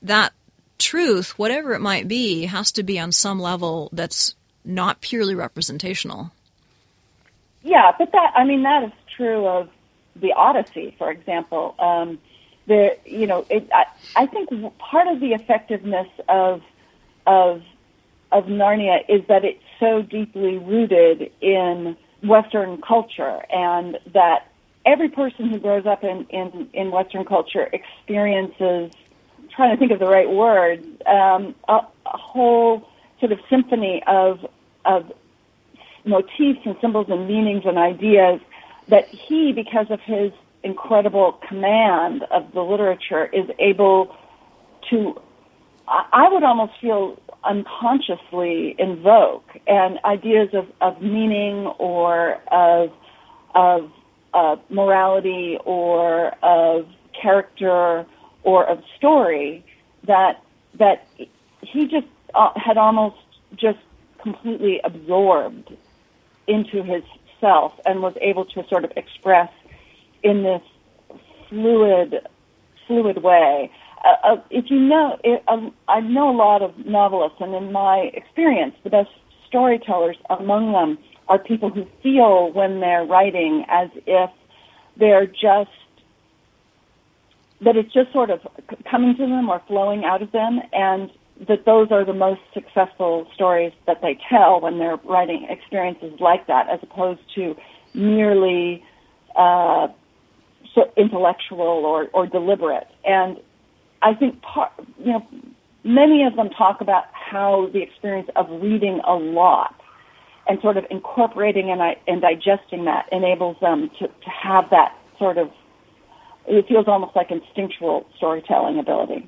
that truth, whatever it might be, has to be on some level that's not purely representational. Yeah, but that I mean that is true of the Odyssey, for example. Um, the you know it, I, I think part of the effectiveness of of of Narnia is that it's so deeply rooted in Western culture, and that every person who grows up in in, in Western culture experiences. Trying to think of the right word, um, a, a whole sort of symphony of of motifs and symbols and meanings and ideas that he, because of his incredible command of the literature is able to, I would almost feel unconsciously invoke and ideas of, of meaning or of, of uh, morality or of character or of story that, that he just uh, had almost just completely absorbed into his self and was able to sort of express in this fluid, fluid way. Uh, uh, if you know, um, I know a lot of novelists, and in my experience, the best storytellers among them are people who feel when they're writing as if they're just that it's just sort of coming to them or flowing out of them, and that those are the most successful stories that they tell when they're writing experiences like that, as opposed to merely uh, so intellectual or, or deliberate. And I think part, you know, many of them talk about how the experience of reading a lot and sort of incorporating and, and digesting that enables them to, to have that sort of it feels almost like instinctual storytelling ability.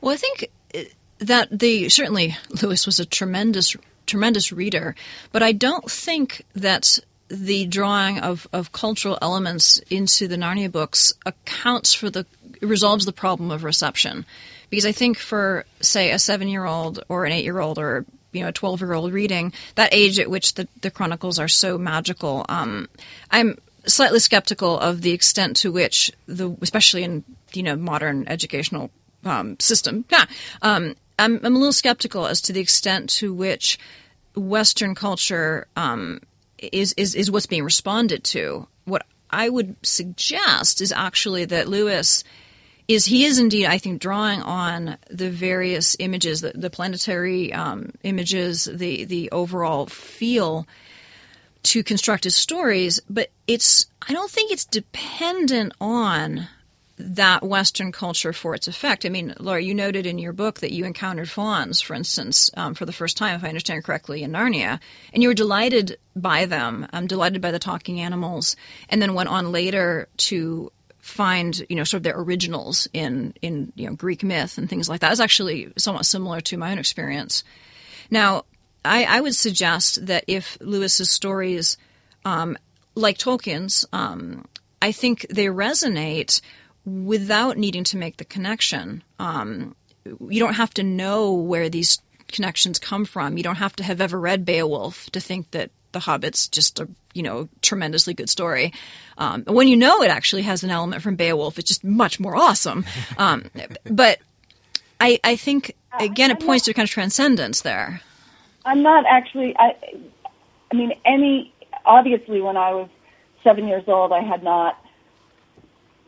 Well, I think eh, that the certainly Lewis was a tremendous tremendous reader, but I don't think that the drawing of, of cultural elements into the Narnia books accounts for the resolves the problem of reception. Because I think for say a seven year old or an eight year old or you know a 12 year old reading that age at which the, the chronicles are so magical um, i'm slightly skeptical of the extent to which the especially in you know modern educational um, system yeah um, I'm, I'm a little skeptical as to the extent to which western culture um, is, is is what's being responded to what i would suggest is actually that lewis is he is indeed, I think, drawing on the various images, the, the planetary um, images, the the overall feel to construct his stories. But it's I don't think it's dependent on that Western culture for its effect. I mean, Laura, you noted in your book that you encountered fauns, for instance, um, for the first time, if I understand correctly, in Narnia, and you were delighted by them, um, delighted by the talking animals, and then went on later to find you know sort of their originals in in you know Greek myth and things like that is actually somewhat similar to my own experience. Now, I, I would suggest that if Lewis's stories, um, like Tolkien's, um, I think they resonate without needing to make the connection. Um, you don't have to know where these connections come from. You don't have to have ever read Beowulf to think that The Hobbit's just a you know tremendously good story. Um, when you know it actually has an element from Beowulf, it's just much more awesome. Um, but I, I think again, it points to kind of transcendence there. I'm not actually. I, I mean, any obviously when I was seven years old, I had not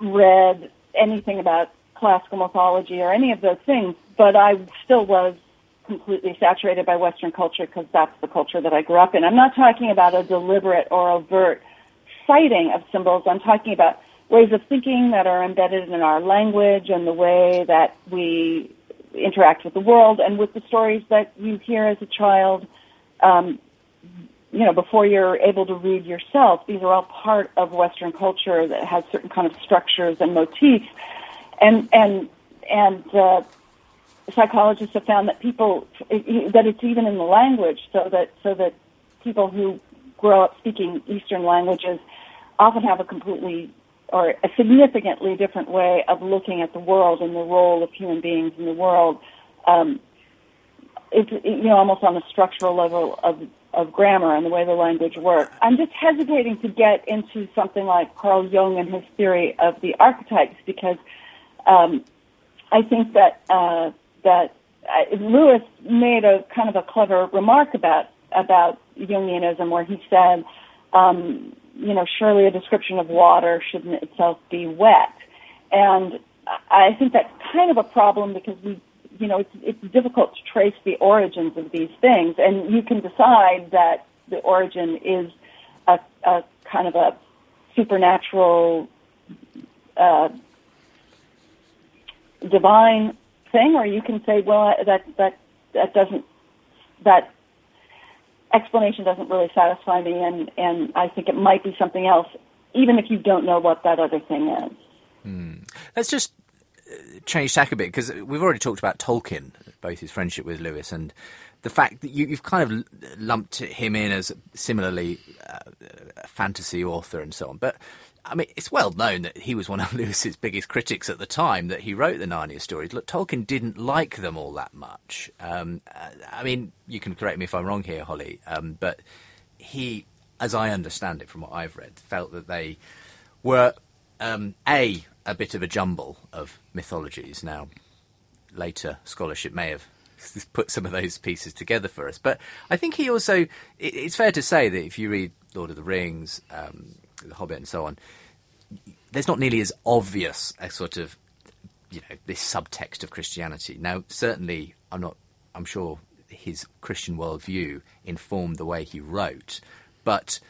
read anything about classical mythology or any of those things, but I still was completely saturated by Western culture because that's the culture that I grew up in. I'm not talking about a deliberate or overt citing of symbols. I'm talking about ways of thinking that are embedded in our language and the way that we interact with the world and with the stories that you hear as a child. Um, you know, before you're able to read yourself, these are all part of Western culture that has certain kind of structures and motifs, and and and uh, psychologists have found that people that it's even in the language, so that so that people who grow up speaking Eastern languages often have a completely or a significantly different way of looking at the world and the role of human beings in the world. Um, it's you know almost on the structural level of of grammar and the way the language works. I'm just hesitating to get into something like Carl Jung and his theory of the archetypes because um, I think that uh, that uh, Lewis made a kind of a clever remark about about Jungianism, where he said, um, you know, surely a description of water shouldn't itself be wet, and I think that's kind of a problem because we, you know, it's, it's difficult to trace the origins of these things, and you can decide that the origin is a, a kind of a supernatural, uh, divine thing, or you can say, well, that that that doesn't that explanation doesn't really satisfy me, and and I think it might be something else, even if you don't know what that other thing is. Hmm. Let's just uh, change tack a bit because we've already talked about Tolkien, both his friendship with Lewis and the fact that you, have kind of lumped him in as similarly uh, a fantasy author and so on. But I mean, it's well known that he was one of Lewis's biggest critics at the time that he wrote the Narnia stories. Look, Tolkien didn't like them all that much. Um, uh, I mean, you can correct me if I'm wrong here, Holly, um, but he, as I understand it from what I've read, felt that they were um, a a bit of a jumble of mythologies. Now, later scholarship may have put some of those pieces together for us, but I think he also. it's fair to say that if you read Lord of the Rings. Um, the Hobbit and so on, there's not nearly as obvious a sort of you know this subtext of Christianity. Now, certainly, I'm not. I'm sure his Christian worldview informed the way he wrote, but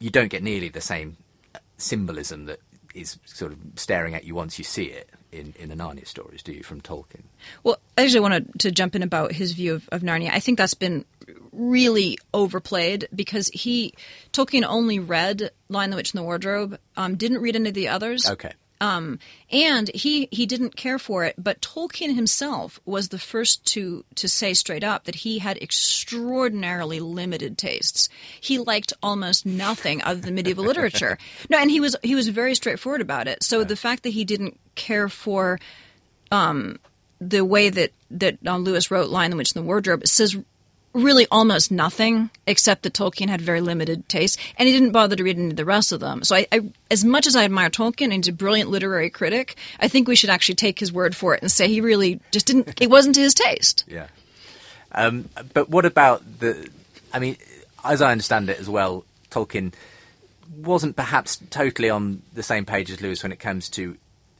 you don't get nearly the same symbolism that is sort of staring at you once you see it in, in the Narnia stories, do you, from Tolkien? Well, I actually wanted to jump in about his view of, of Narnia. I think that's been really overplayed because he Tolkien only read Lion the Witch and the Wardrobe, um, didn't read any of the others. Okay. Um, and he he didn't care for it, but Tolkien himself was the first to to say straight up that he had extraordinarily limited tastes. He liked almost nothing other than medieval literature. No, and he was he was very straightforward about it. So the fact that he didn't care for um, the way that that uh, Lewis wrote *Lion the Witch and the Wardrobe* says really almost nothing except that Tolkien had very limited taste, and he didn't bother to read any of the rest of them. So, I, I, as much as I admire Tolkien and he's a brilliant literary critic, I think we should actually take his word for it and say he really just didn't. It wasn't to his taste. Yeah. Um, but what about the? I mean, as I understand it as well, Tolkien wasn't perhaps totally on the same page as Lewis when it comes to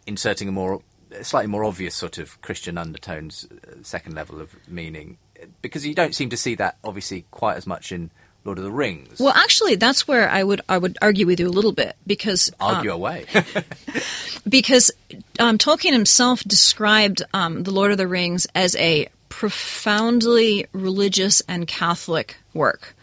inserting a more, slightly more obvious sort of Christian undertones, uh, second level of meaning because you don't seem to see that obviously quite as much in Lord of the Rings. Well, actually, that's where I would I would argue with you a little bit because argue um, away because um, Tolkien himself described um, the Lord of the Rings as a profoundly religious and Catholic work.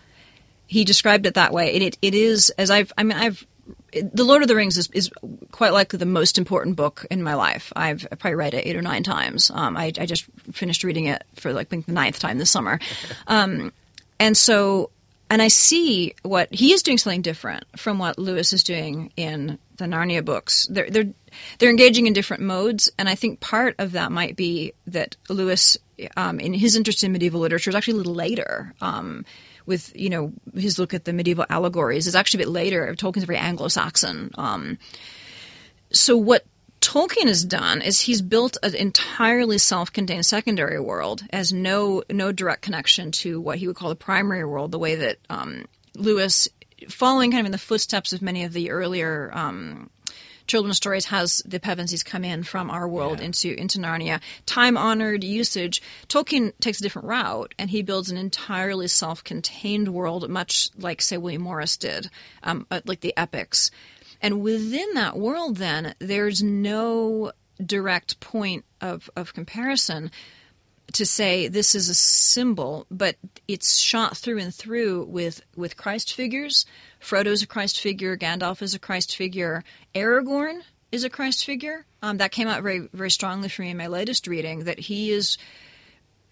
He described it that way, and it, it is as I've I mean I've the Lord of the Rings is, is quite likely the most important book in my life. I've probably read it eight or nine times. Um, I, I, just finished reading it for like the ninth time this summer, um, and so and I see what he is doing something different from what Lewis is doing in the Narnia books. They're they're they're engaging in different modes, and I think part of that might be that Lewis, um, in his interest in medieval literature, is actually a little later. Um, with you know his look at the medieval allegories is actually a bit later. Tolkien's very Anglo-Saxon. Um, so what Tolkien has done is he's built an entirely self-contained secondary world, as no no direct connection to what he would call the primary world, the way that um, Lewis, following kind of in the footsteps of many of the earlier um, children's stories has the Pevensies come in from our world yeah. into into Narnia. Time honored usage. Tolkien takes a different route, and he builds an entirely self contained world, much like say William Morris did, um, uh, like the epics. And within that world, then there's no direct point of of comparison to say this is a symbol, but it's shot through and through with, with Christ figures. Frodo's a Christ figure, Gandalf is a Christ figure, Aragorn is a Christ figure. Um, that came out very very strongly for me in my latest reading. That he is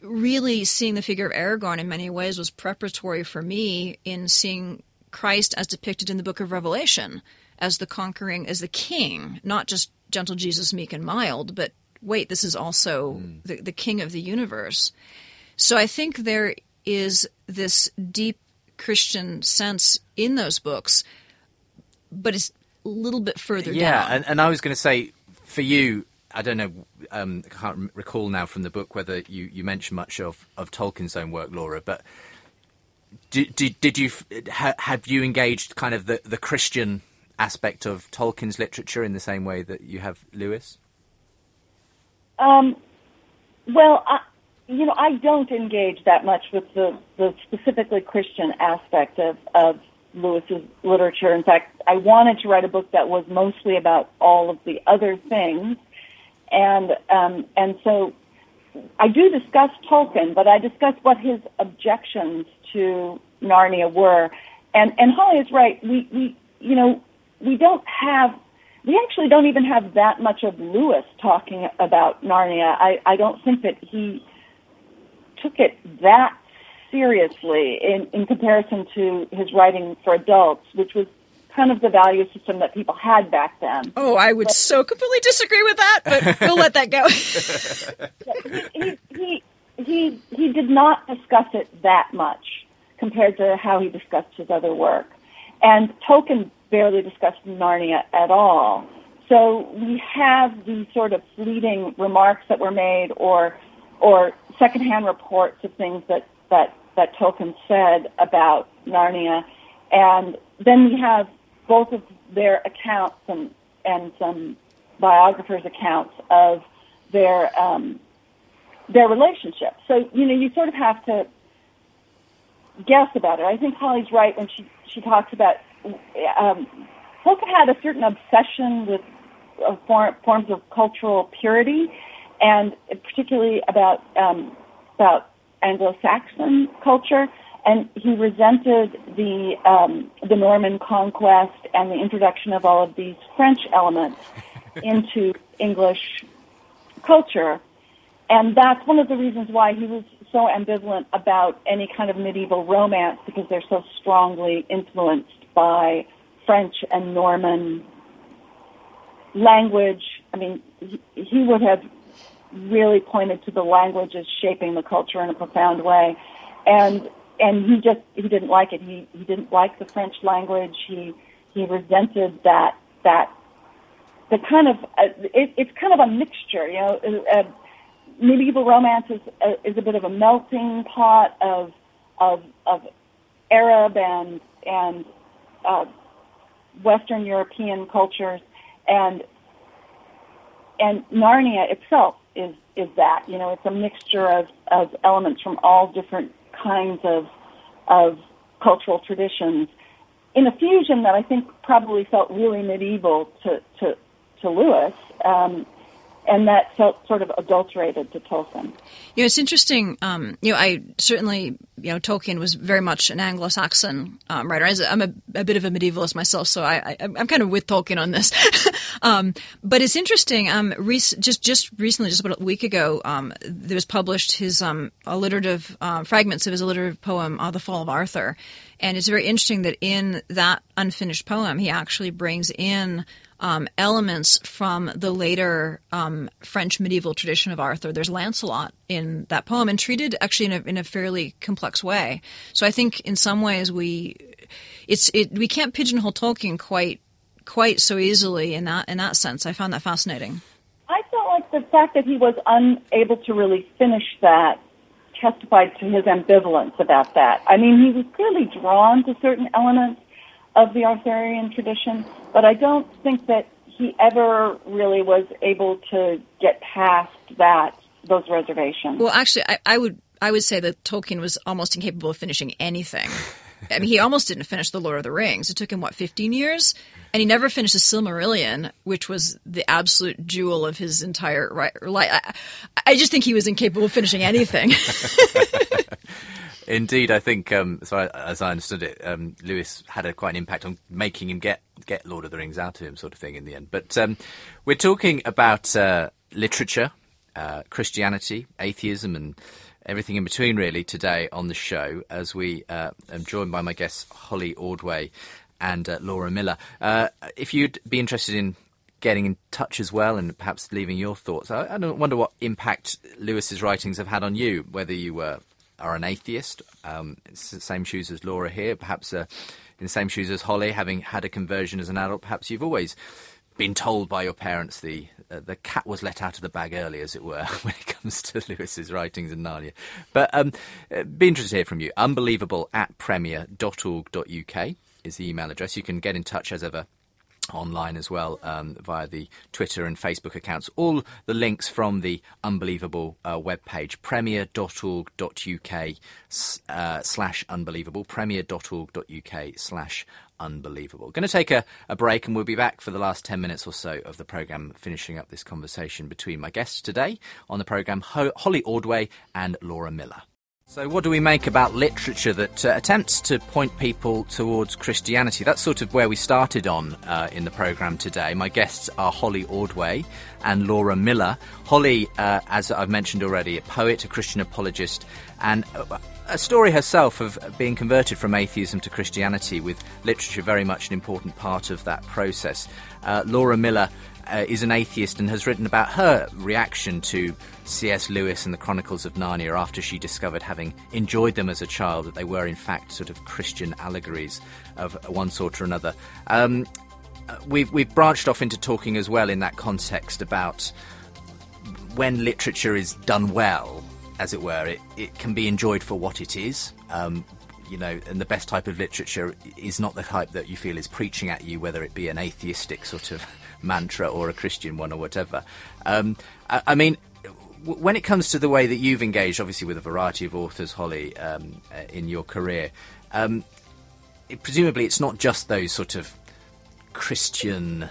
really seeing the figure of Aragorn in many ways was preparatory for me in seeing Christ as depicted in the Book of Revelation as the conquering, as the King, not just gentle Jesus, meek and mild, but wait, this is also mm. the, the king of the universe. So I think there is this deep Christian sense in those books, but it's a little bit further yeah, down. Yeah, and, and I was going to say, for you, I don't know, um, I can't recall now from the book whether you, you mentioned much of, of Tolkien's own work, Laura, but did, did, did you ha, have you engaged kind of the, the Christian aspect of Tolkien's literature in the same way that you have Lewis? Um, well, I, you know, I don't engage that much with the, the specifically Christian aspect of, of Lewis's literature. In fact, I wanted to write a book that was mostly about all of the other things, and um, and so I do discuss Tolkien, but I discuss what his objections to Narnia were. And and Holly is right. We we you know we don't have we actually don't even have that much of Lewis talking about Narnia. I, I don't think that he took it that seriously in, in comparison to his writing for adults, which was kind of the value system that people had back then. Oh, I would but, so completely disagree with that, but we'll let that go. he, he, he, he did not discuss it that much compared to how he discussed his other work. And Tolkien barely discussed Narnia at all. So we have these sort of fleeting remarks that were made or or secondhand reports of things that, that, that Tolkien said about Narnia. And then we have both of their accounts and, and some biographers' accounts of their um, their relationship. So you know, you sort of have to guess about it. I think Holly's right when she she talks about um, Tolkien had a certain obsession with uh, form, forms of cultural purity, and particularly about um, about Anglo-Saxon culture. and he resented the um, the Norman conquest and the introduction of all of these French elements into English culture, and that's one of the reasons why he was so ambivalent about any kind of medieval romance because they're so strongly influenced by French and Norman language. I mean, he, he would have really pointed to the language as shaping the culture in a profound way, and and he just he didn't like it. He he didn't like the French language. He he resented that that the kind of uh, it, it's kind of a mixture, you know. Uh, uh, medieval romance is uh, is a bit of a melting pot of of of Arab and and uh, Western European cultures, and and Narnia itself is is that you know it's a mixture of of elements from all different kinds of of cultural traditions in a fusion that I think probably felt really medieval to to to Lewis. Um, and that felt sort of adulterated to Tolkien. You know, it's interesting. Um, you know, I certainly, you know, Tolkien was very much an Anglo-Saxon um, writer. I'm a, a, bit of a medievalist myself, so I, am kind of with Tolkien on this. um, but it's interesting. Um, rec- just just recently, just about a week ago, um, there was published his um, alliterative uh, fragments of his alliterative poem, uh, "The Fall of Arthur," and it's very interesting that in that unfinished poem, he actually brings in um, elements from the later um, French medieval tradition of Arthur. There's Lancelot in that poem, and treated actually in a, in a fairly complex way. So I think in some ways we it's it we can't pigeonhole Tolkien quite quite so easily in that in that sense. I found that fascinating. I felt like the fact that he was unable to really finish that testified to his ambivalence about that. I mean, he was clearly drawn to certain elements of the Arthurian tradition, but I don't think that he ever really was able to get past that those reservations. Well, actually, I, I would I would say that Tolkien was almost incapable of finishing anything. I mean, he almost didn't finish The Lord of the Rings. It took him, what, 15 years? And he never finished The Silmarillion, which was the absolute jewel of his entire life. I, I just think he was incapable of finishing anything. Indeed, I think, um, so I, as I understood it, um, Lewis had a, quite an impact on making him get get Lord of the Rings out of him, sort of thing, in the end. But um, we're talking about uh, literature, uh, Christianity, atheism, and everything in between, really, today on the show. As we uh, am joined by my guests Holly Ordway and uh, Laura Miller. Uh, if you'd be interested in getting in touch as well and perhaps leaving your thoughts. I, I wonder what impact Lewis's writings have had on you, whether you were are an atheist, um, same shoes as Laura here, perhaps uh, in the same shoes as Holly, having had a conversion as an adult, perhaps you've always been told by your parents the uh, the cat was let out of the bag early, as it were, when it comes to Lewis's writings in Narnia. But um, uh, be interested to hear from you. Unbelievable at premier.org.uk is the email address. You can get in touch as ever online as well um, via the Twitter and Facebook accounts. All the links from the unbelievable uh, webpage, premier.org.uk uh, slash unbelievable, premier.org.uk slash unbelievable. Going to take a, a break and we'll be back for the last 10 minutes or so of the programme, finishing up this conversation between my guests today on the programme, Ho- Holly Ordway and Laura Miller. So, what do we make about literature that uh, attempts to point people towards Christianity? That's sort of where we started on uh, in the programme today. My guests are Holly Ordway and Laura Miller. Holly, uh, as I've mentioned already, a poet, a Christian apologist, and a story herself of being converted from atheism to Christianity, with literature very much an important part of that process. Uh, Laura Miller uh, is an atheist and has written about her reaction to C.S. Lewis and the Chronicles of Narnia after she discovered, having enjoyed them as a child, that they were in fact sort of Christian allegories of one sort or another. Um, uh, we've we've branched off into talking as well in that context about when literature is done well, as it were, it, it can be enjoyed for what it is. Um, you know, and the best type of literature is not the type that you feel is preaching at you, whether it be an atheistic sort of mantra or a Christian one or whatever. Um, I, I, mean, when it comes to the way that you've engaged, obviously with a variety of authors, Holly, um, uh, in your career, um, it, presumably it's not just those sort of Christian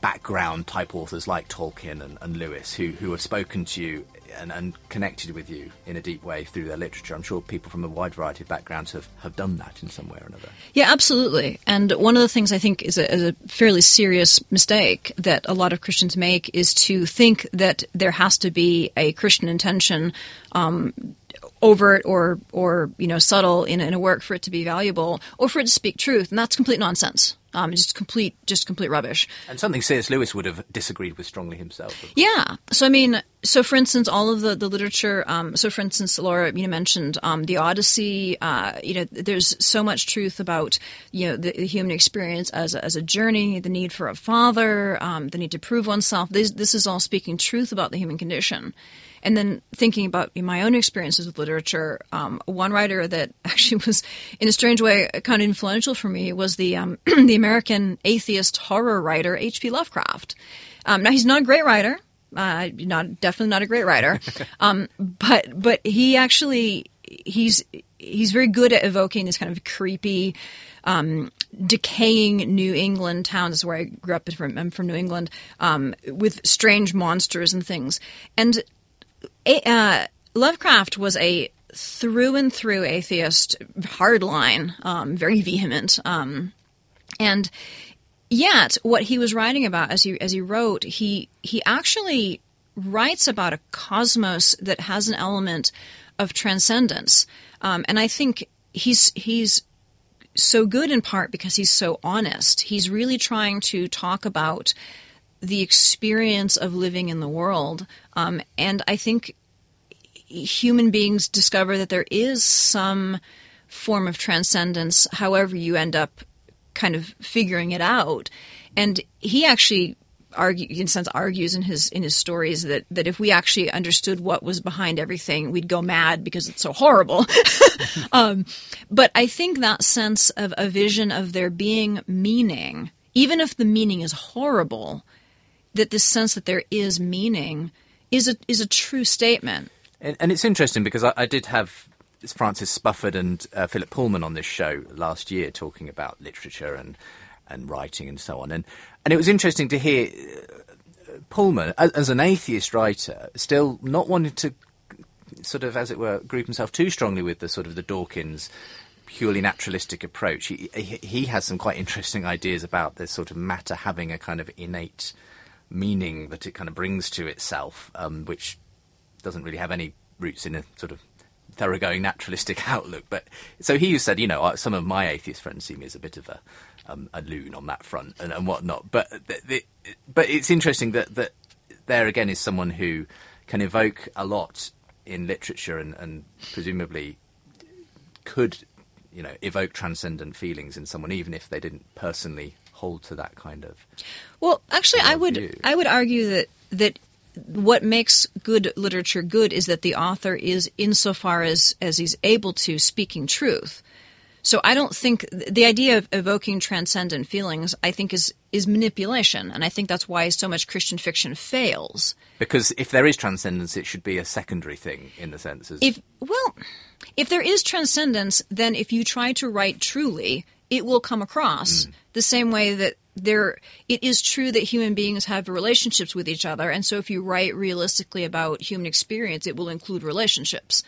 background type authors like Tolkien and, and Lewis who, who have spoken to you and, and, connected with you in a deep way through their literature. I'm sure people from a wide variety of backgrounds have, have done that in some way or another. Yeah, absolutely. And one of the things I think is a, is a fairly serious mistake that a lot of Christians make is to think that there has to be a Christian intention. Um, overt or or you know subtle in, in a work for it to be valuable or for it to speak truth and that's complete nonsense um, just complete, just complete rubbish. And something C.S. Lewis would have disagreed with strongly himself. Yeah. So I mean, so for instance, all of the the literature. Um, so for instance, Laura, you know, mentioned um, the Odyssey. Uh, you know, there's so much truth about you know the, the, human experience as a, as a journey, the need for a father, um, the need to prove oneself. This this is all speaking truth about the human condition. And then thinking about my own experiences with literature, um, one writer that actually was, in a strange way, kind of influential for me was the um, the American atheist horror writer H.P. Lovecraft. Um, now he's not a great writer, uh, not definitely not a great writer, um, but but he actually he's he's very good at evoking this kind of creepy. Um, decaying New England towns. This is where I grew up. From, I'm from New England, um, with strange monsters and things. And uh, Lovecraft was a through and through atheist, hardline, um, very vehement, um, and yet what he was writing about as he as he wrote, he he actually writes about a cosmos that has an element of transcendence, um, and I think he's he's so good in part because he's so honest. He's really trying to talk about the experience of living in the world. Um, and I think human beings discover that there is some form of transcendence, however you end up kind of figuring it out. And he actually argue in sense argues in his in his stories that that if we actually understood what was behind everything, we'd go mad because it's so horrible. um, but I think that sense of a vision of there being meaning, even if the meaning is horrible, that this sense that there is meaning is a is a true statement. And, and it's interesting because I, I, did have Francis Spufford and uh, Philip Pullman on this show last year talking about literature and and writing and so on, and and it was interesting to hear uh, Pullman as, an atheist writer still not wanting to sort of, as it were, group himself too strongly with the sort of the Dawkins purely naturalistic approach. He, he, he has some quite interesting ideas about this sort of matter having a kind of innate meaning that it kind of brings to itself, um, which doesn't really have any roots in a sort of thoroughgoing naturalistic outlook. But so he said, you know, uh, some of my atheist friends see me as a bit of a um, a loon on that front and, and whatnot. But the, the, but it's interesting that that there again is someone who can evoke a lot in literature and, and presumably could you know evoke transcendent feelings in someone even if they didn't personally hold to that kind of. Well, actually, I would view. I would argue that that what makes good literature good is that the author is, insofar as as he's able to, speaking truth. So I don't think the idea of evoking transcendent feelings, I think, is is manipulation, and I think that's why so much Christian fiction fails. Because if there is transcendence, it should be a secondary thing in the sense. As... If well, if there is transcendence, then if you try to write truly, it will come across mm. the same way that there it is true that human beings have relationships with each other. And so if you write realistically about human experience it will include relationships.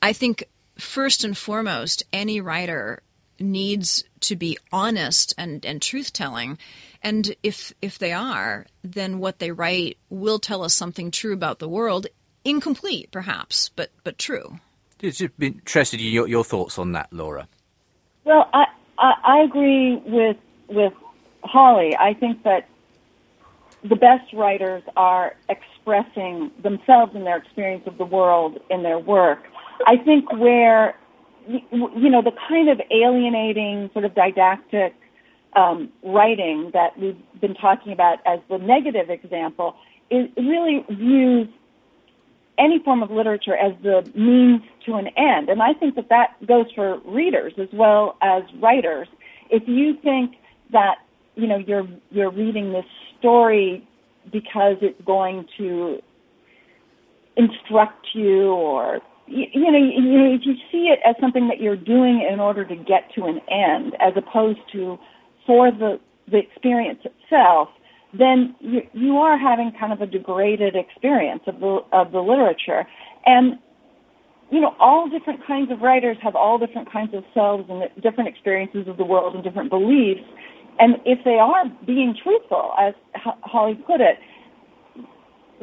I think first and foremost any writer needs to be honest and, and truth telling and if if they are then what they write will tell us something true about the world incomplete perhaps but but true. I'd be interested in your, your thoughts on that laura. Well i I, I agree with with Holly. I think that the best writers are expressing themselves and their experience of the world in their work. I think where you know the kind of alienating sort of didactic um, writing that we've been talking about as the negative example is really views any form of literature as the means to an end. And I think that that goes for readers as well as writers. If you think that, you know, you're, you're reading this story because it's going to instruct you or, you, you know, you, know, if you see it as something that you're doing in order to get to an end as opposed to for the, the experience itself, then you, you are having kind of a degraded experience of the of the literature. And you know, all different kinds of writers have all different kinds of selves and different experiences of the world and different beliefs. And if they are being truthful, as Holly put it,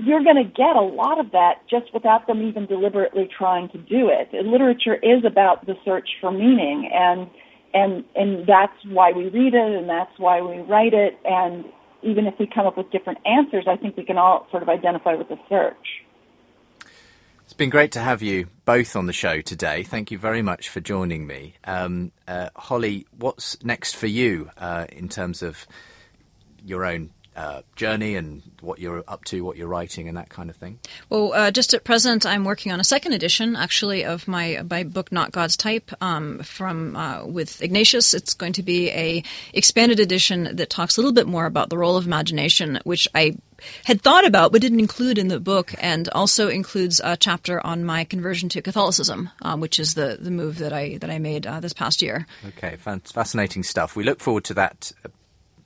you're going to get a lot of that just without them even deliberately trying to do it. Literature is about the search for meaning, and and and that's why we read it, and that's why we write it. And even if we come up with different answers, I think we can all sort of identify with the search. It's been great to have you both on the show today. Thank you very much for joining me. Um, uh, Holly, what's next for you uh, in terms of your own uh, journey and what you're up to, what you're writing, and that kind of thing? Well, uh, just at present, I'm working on a second edition, actually, of my my book, Not God's Type, um, from uh, with Ignatius. It's going to be a expanded edition that talks a little bit more about the role of imagination, which I had thought about but didn't include in the book, and also includes a chapter on my conversion to Catholicism, um, which is the the move that I that I made uh, this past year. Okay, fascinating stuff. We look forward to that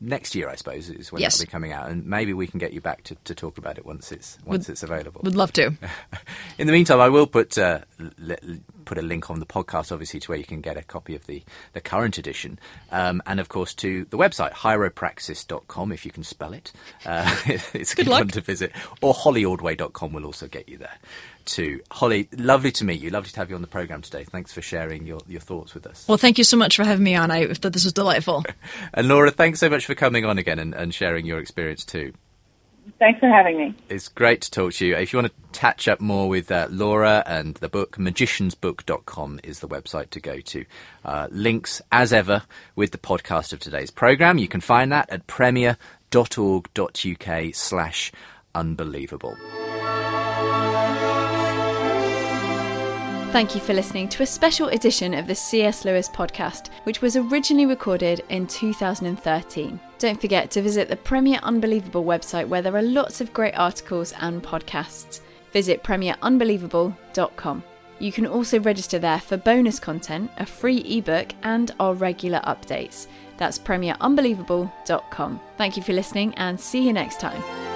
next year, I suppose, is when yes. it'll be coming out, and maybe we can get you back to, to talk about it once it's once would, it's available. Would love to. In the meantime, I will put uh, l- put a link on the podcast, obviously, to where you can get a copy of the the current edition, um, and of course to the website hieropraxis.com if you can spell it. Uh, it's a good, good one to visit, or hollyordway.com will also get you there too. Holly, lovely to meet you. Lovely to have you on the program today. Thanks for sharing your, your thoughts with us. Well, thank you so much for having me on. I thought this was delightful. and Laura, thanks so much for coming on again and, and sharing your experience too. Thanks for having me. It's great to talk to you. If you want to catch up more with uh, Laura and the book, magiciansbook.com is the website to go to. Uh, links, as ever, with the podcast of today's programme. You can find that at premier.org.uk slash unbelievable. Thank you for listening to a special edition of the C.S. Lewis podcast, which was originally recorded in 2013. Don't forget to visit the Premier Unbelievable website where there are lots of great articles and podcasts. Visit premierunbelievable.com. You can also register there for bonus content, a free ebook, and our regular updates. That's premierunbelievable.com. Thank you for listening and see you next time.